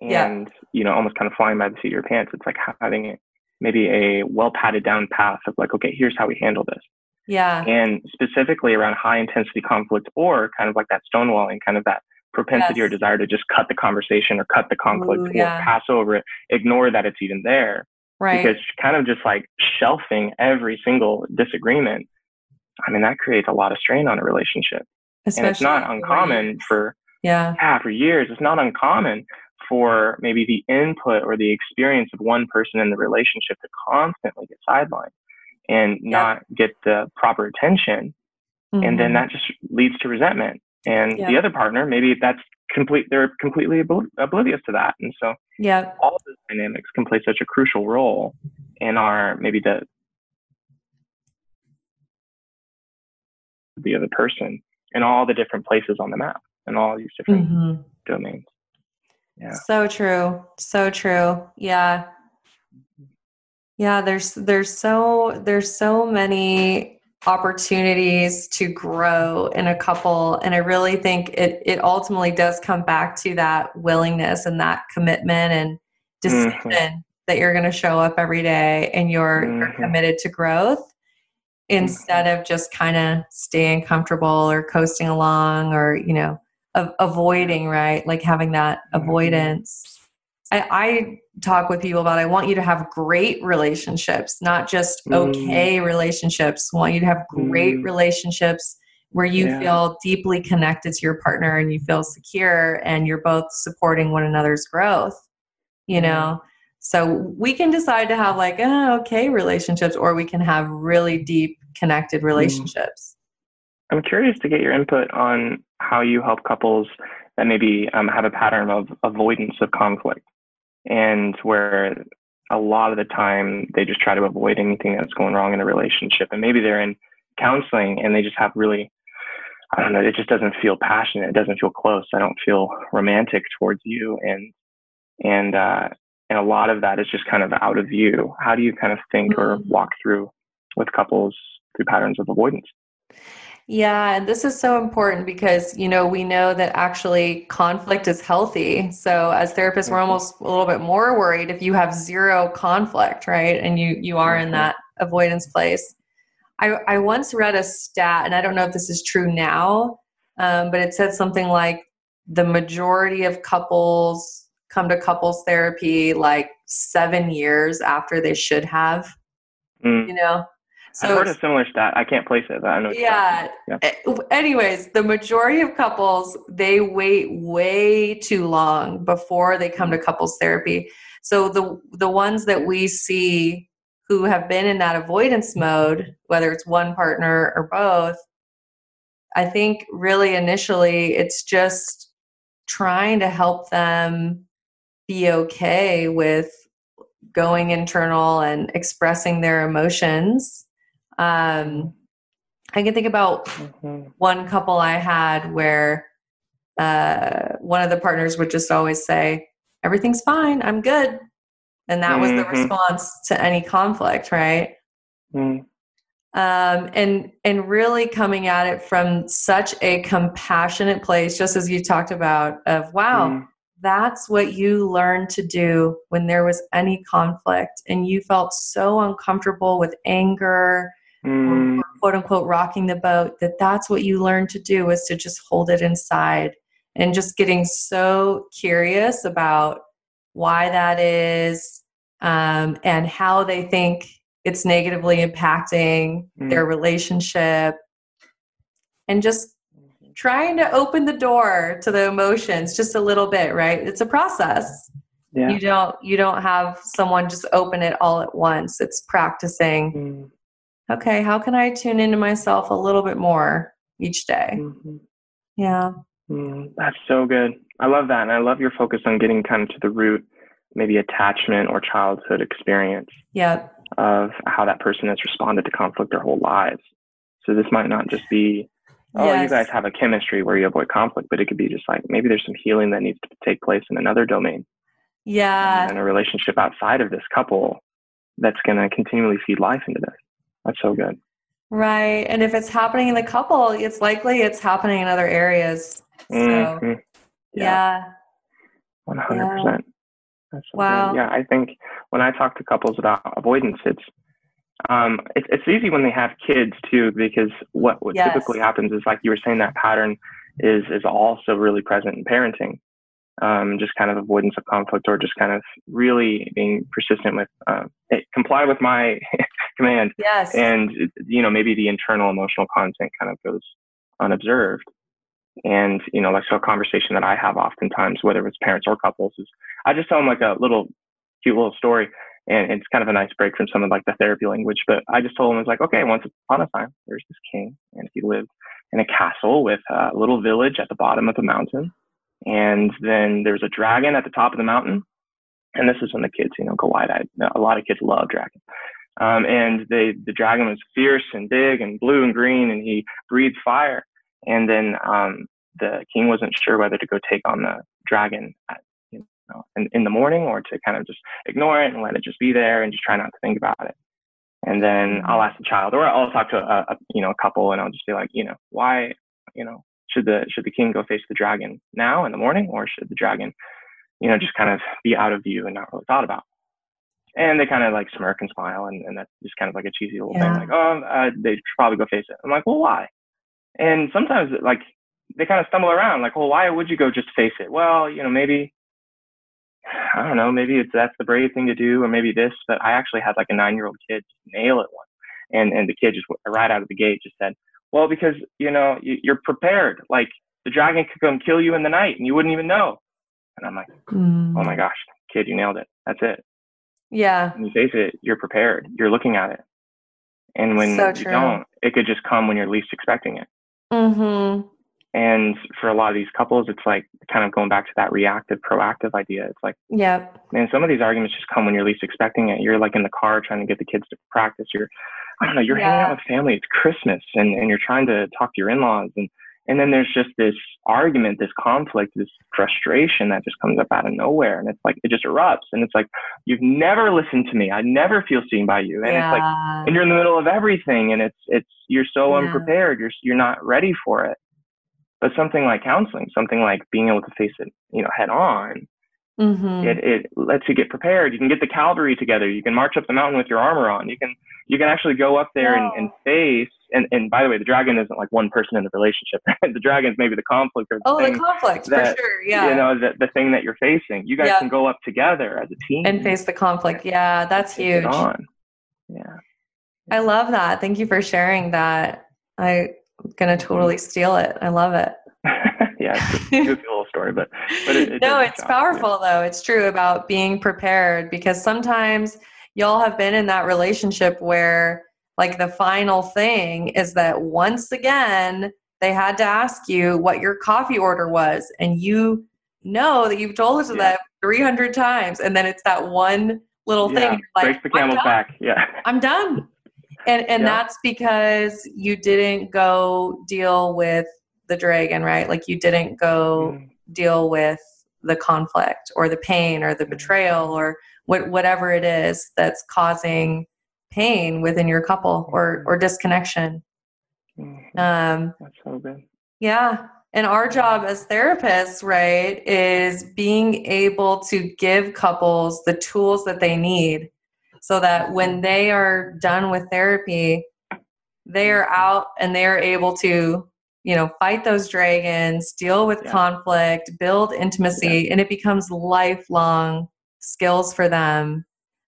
Yeah. and, you know, almost kind of flying by the seat of your pants, it's like having maybe a well padded down path of like, okay, here's how we handle this. yeah, And specifically around high intensity conflict or kind of like that stonewalling, kind of that propensity or desire to just cut the conversation or cut the conflict Ooh, or yeah. pass over it, ignore that it's even there right. because kind of just like shelving every single disagreement i mean that creates a lot of strain on a relationship. And it's not Especially uncommon for Yeah, yeah for years it's not uncommon for maybe the input or the experience of one person in the relationship to constantly get sidelined and not get the proper attention and then Mhm. that just leads to resentment and Yeah. the other partner maybe that's complete they're completely obli- oblivious to that and so yeah, all of those dynamics can play such a crucial role in our maybe the the other person in all the different places on the map and all these different Mhm. domains. Yeah. So true. So true. Yeah. Yeah, there's there's so there's so many opportunities to grow in a couple and I really think it it ultimately does come back to that willingness and that commitment and decision Mhm. that you're going to show up every day and you're you're Mhm. committed to growth instead of just kind of staying comfortable or coasting along or you know a- avoiding right like having that Mhm. avoidance I, I talk with people about i want you to have great relationships not just Mm. okay relationships I want you to have great Mm. relationships where you Yeah. feel deeply connected to your partner and you feel secure and you're both supporting one another's growth you Yeah. know so we can decide to have like oh, okay relationships or we can have really deep connected relationships I'm curious to get your input on how you help couples that maybe um, have a pattern of avoidance of conflict and where a lot of the time they just try to avoid anything that's going wrong in a relationship. And maybe they're in counseling and they just have really, I don't know, it just doesn't feel passionate. It doesn't feel close. I don't feel romantic towards you. And, and, uh, and a lot of that is just kind of out of view. How do you kind of think or Mhm. walk through with couples through patterns of avoidance? Yeah, and this is so important because you know we know that actually conflict is healthy. So as therapists, we're Mhm. almost a little bit more worried if you have zero conflict, right? And you you are in Mhm. that avoidance place. I I once read a stat, and I don't know if this is true now, um, but it said something like the majority of couples come to couples therapy like seven years after they should have. Mm. You know, I've heard a similar stat. I can't place it, but I know. yeah. about. A- eh, Anyways, the majority of couples they wait way too long before they come to mm-hmm. couples therapy. So the the ones that we see who have been in that avoidance mode, whether it's one partner or both, I think really initially it's just trying to help them be okay with going internal and expressing their emotions. Um, I can think about Mhm. one couple I had where uh, one of the partners would just always say, Everything's fine, I'm good. And that was the Mhm. response to any conflict, right? Mm. Um, and and really coming at it from such a compassionate place, just as you talked about, of wow, Mm. that's what you learned to do when there was any conflict, and you felt so uncomfortable with anger Mm. quote unquote rocking the boat that that's what you learn to do is to just hold it inside and just getting so curious about why that is um, and how they think it's negatively impacting Mm. their relationship and just trying to open the door to the emotions just a little bit right it's a process Yeah. You don't you don't have someone just open it all at once. It's practicing. Mm, Okay, how can I tune into myself a little bit more each day? mhm, Yeah. mm. That's so good. I love that. And I love your focus on getting kind of to the root, maybe attachment or childhood experience Yep. of how that person has responded to conflict their whole lives. So this might not just be, oh, you guys have a chemistry where you avoid conflict, but it could be just like maybe there's some healing that needs to take place in another domain Yeah. and a relationship outside of this couple that's going to continually feed life into this. That's so good. Right. And if it's happening in the couple, it's likely it's happening in other areas. So, Mhm. yeah. One hundred percent. That's so Wow. good. Yeah, I think when I talk to couples about avoidance, it's um, it's it's easy when they have kids too, because what what Yes. typically happens is like you were saying that pattern is is also really present in parenting. Um, just kind of avoidance of conflict, or just kind of really being persistent with uh, comply with my (laughs) command, Yes. and you know maybe the internal emotional content kind of goes unobserved and you know like so a conversation that i have oftentimes whether it's parents or couples is i just tell them like a little cute little story and it's kind of a nice break from some of like the therapy language but i just told them it's like okay once upon a time there's this king and he lived in a castle with a little village at the bottom of the mountain and then there's a dragon at the top of the mountain and this is when the kids you know go wide-eyed a lot of kids love dragons um, and they, the dragon was fierce and big and blue and green, and he breathed fire. And then um, the king wasn't sure whether to go take on the dragon at, you know, in, in the morning or to kind of just ignore it and let it just be there and just try not to think about it. And then I'll ask the child, or I'll talk to a, a you know a couple, and I'll just be like, you know, why, you know, should the should the king go face the dragon now in the morning, or should the dragon, you know, just kind of be out of view and not really thought about? And they kind of like smirk and smile, and, and that's just kind of like a cheesy little Yeah. thing, like, oh, uh, they should probably go face it. I'm like, well, why? And sometimes like they kind of stumble around, like, well, why would you go just face it? Well, you know, maybe I don't know, maybe it's that's the brave thing to do, or maybe this. But I actually had like a nine year old kid nail it once, and and the kid just right out of the gate just said, well, because you know you, you're prepared. Like the dragon could come kill you in the night, and you wouldn't even know. And I'm like, Mm. oh my gosh, kid, you nailed it. That's it. Yeah. When you face it, you're prepared. You're looking at it. And when So you don't, it could just come when you're least expecting it. Mm-hmm. And for a lot of these couples, it's like kind of going back to that reactive, proactive idea. It's like, Yep. man, some of these arguments just come when you're least expecting it. You're like in the car trying to get the kids to practice. You're, I don't know, you're hanging Yeah. out with family. It's Christmas, and, and you're trying to talk to your in-laws, and and then there's just this argument, this conflict, this frustration that just comes up out of nowhere, and it's like it just erupts, and it's like you've never listened to me. I never feel seen by you, and it's like and you're in the middle of everything and it's it's you're so Yeah. unprepared you're you're not ready for it but something like counseling something like being able to face it you know head on mm-hmm. it it lets you get prepared you can get the cavalry together you can march up the mountain with your armor on you can you can actually go up there and, and face and and by the way the dragon isn't like one person in the relationship (laughs) the dragon's maybe the conflict or the oh, the conflict that, for sure. Yeah. you know the, the thing that you're facing you guys Yeah. can go up together as a team and face the conflict. Yeah, that's huge. on yeah I love that. Thank you for sharing that. I'm gonna totally mm-hmm. steal it. I love it. (laughs) yeah it's a (laughs) goofy little story but but it, it no, its job, yeah. powerful though. It's true about being prepared because sometimes y'all have been in that relationship where like the final thing is that once again they had to ask you what your coffee order was and you know that you've told it to Yeah. them 300 times and then it's that one little thing yeah, you're like breaks the camel's back. Yeah. I'm done. And and Yeah. that's because you didn't go deal with the dragon, right? Like you didn't go Mm, deal with the conflict or the pain or the betrayal or what whatever it is that's causing pain within your couple or or disconnection. mm, Um That's so good. yeah. And our job as therapists, right, is being able to give couples the tools that they need so that when they are done with therapy, they are out and they're able to, you know, fight those dragons, deal with Yeah. conflict, build intimacy, and it becomes lifelong skills for them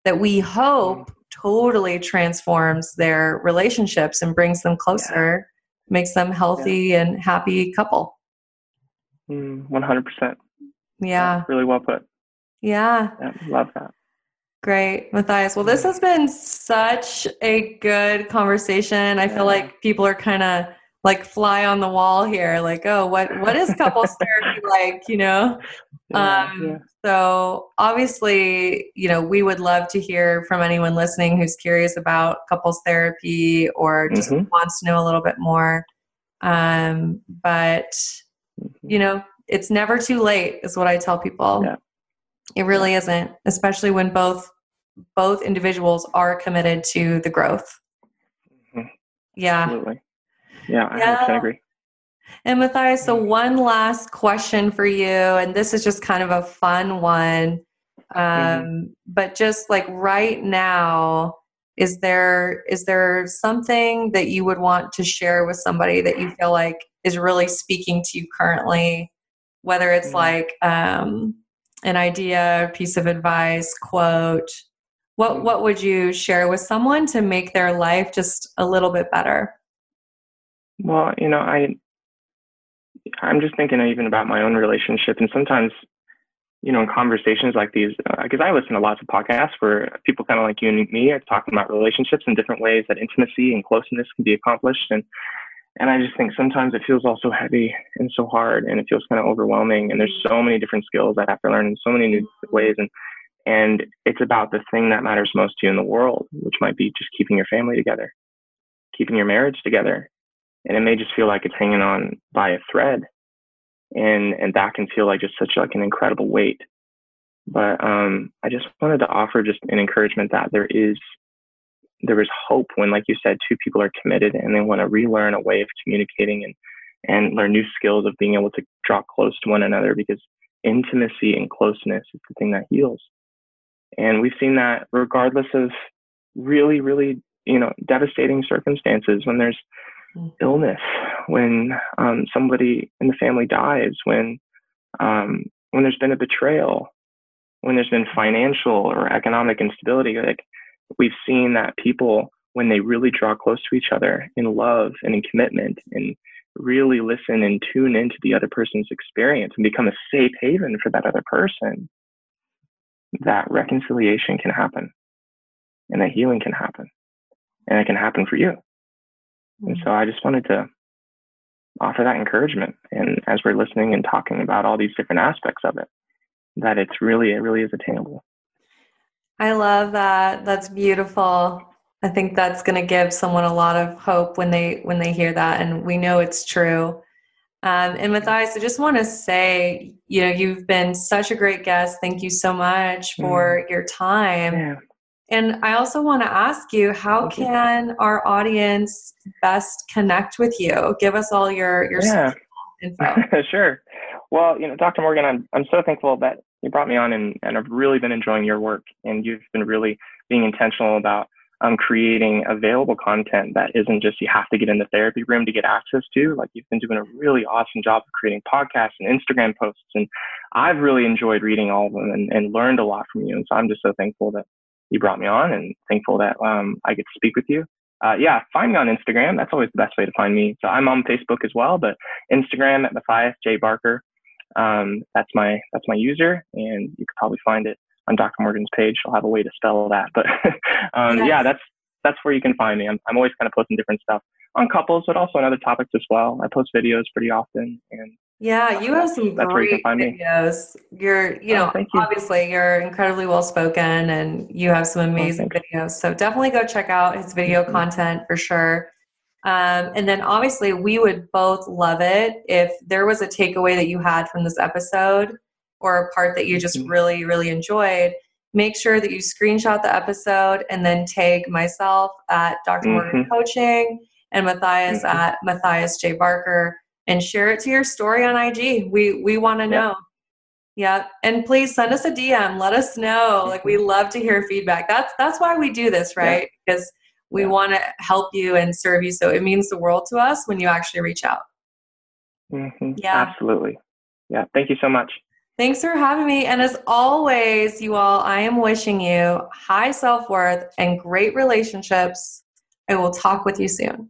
that we hope totally transforms their relationships and brings them closer makes them healthy and happy couple. Mm, 100%. Yeah. Really well put. Yeah. yeah love that. Great, Matthias. Well, this has been such a good conversation. I feel like people are kind of like fly on the wall here, like, oh, what what is couples (laughs) therapy like? You know. Um, yeah. So obviously, you know, we would love to hear from anyone listening who's curious about couples therapy or just Mhm. wants to know a little bit more. Um, but Mhm. you know, it's never too late, is what I tell people. Yeah. It really isn't, especially when both both individuals are committed to the growth. Mhm. Yeah. Absolutely. Yeah, I Yeah. 100% agree. And Matthias, so one last question for you, and this is just kind of a fun one. Um, Mm-hmm. But just like right now, is there is there something that you would want to share with somebody that you feel like is really speaking to you currently? Whether it's Mhm. like um, an idea, piece of advice, quote. What what would you share with someone to make their life just a little bit better? Well, you know, I I'm just thinking even about my own relationship, and sometimes, you know, in conversations like these, uh, because I listen to lots of podcasts where people kind of like you and me are talking about relationships and different ways that intimacy and closeness can be accomplished, and and I just think sometimes it feels all so heavy and so hard, and it feels kind of overwhelming, and there's so many different skills I have to learn in so many new ways, and and it's about the thing that matters most to you in the world, which might be just keeping your family together, keeping your marriage together, and it may just feel like it's hanging on by a thread and and that can feel like just such like an incredible weight. But um i just wanted to offer just an encouragement that there is there is hope when like you said two people are committed and they want to relearn a way of communicating and and learn new skills of being able to draw close to one another because intimacy and closeness is the thing that heals and we've seen that regardless of really really you know devastating circumstances when there's illness, when um, somebody in the family dies, when um, when there's been a betrayal, when there's been financial or economic instability. Like we've seen that people, when they really draw close to each other in love and in commitment, and really listen and tune into the other person's experience and become a safe haven for that other person, that reconciliation can happen, and that healing can happen, and it can happen for you. And mm-hmm. so I just wanted to offer that encouragement. And as we're listening and talking about all these different aspects of it, that it's really, it really is attainable. I love that. That's beautiful. I think that's going to give someone a lot of hope when they when they hear that, and we know it's true. Um, and Matthias, I just want to say, you know, you've been such a great guest. Thank you so much for your time. Yeah. And I also want to ask you, how can our audience best connect with you? Give us all your your Yeah. info. (laughs) sure. Well, you know, Dr. Morgan, I'm I'm so thankful that you brought me on, and and I've really been enjoying your work, and you've been really being intentional about um, creating available content that isn't just you have to get in the therapy room to get access to. Like you've been doing a really awesome job of creating podcasts and Instagram posts, and I've really enjoyed reading all of them and, and learned a lot from you. And so I'm just so thankful that you brought me on, and thankful that um, I get to speak with you. Uh, yeah, find me on Instagram. That's always the best way to find me. So I'm on Facebook as well, but Instagram at Matthias J Barker. Um, that's my that's my user, and you could probably find it on Dr. Morgan's page. I'll have a way to spell that, but (laughs) um, Yes. yeah, that's that's where you can find me. I'm I'm always kind of posting different stuff on couples, but also on other topics as well. I post videos pretty often, and Yeah, you have some That's where you can great me. videos. You're, you Oh, know, thank you. obviously you're incredibly well spoken and you have some amazing thanks. videos. So definitely go check out his video Mhm. content for sure. Um, and then obviously we would both love it if there was a takeaway that you had from this episode or a part that you just Mhm. really, really enjoyed. Make sure that you screenshot the episode and then tag myself at Dr. Morgan Mhm. Coaching and Matthias Mhm. at Matthias J. Barker and share it to your story on IG. We we want to Yeah. know. Yeah, and please send us a DM. Let us know. Like we love to hear feedback. That's that's why we do this, Mm-hmm. Yeah. right? Because we want to help you and serve you. So it means the world to us when you actually reach out. Mhm. Yeah. absolutely. Yeah, thank you so much. Thanks for having me. And as always, you all, I am wishing you high self worth and great relationships. I will talk with you soon.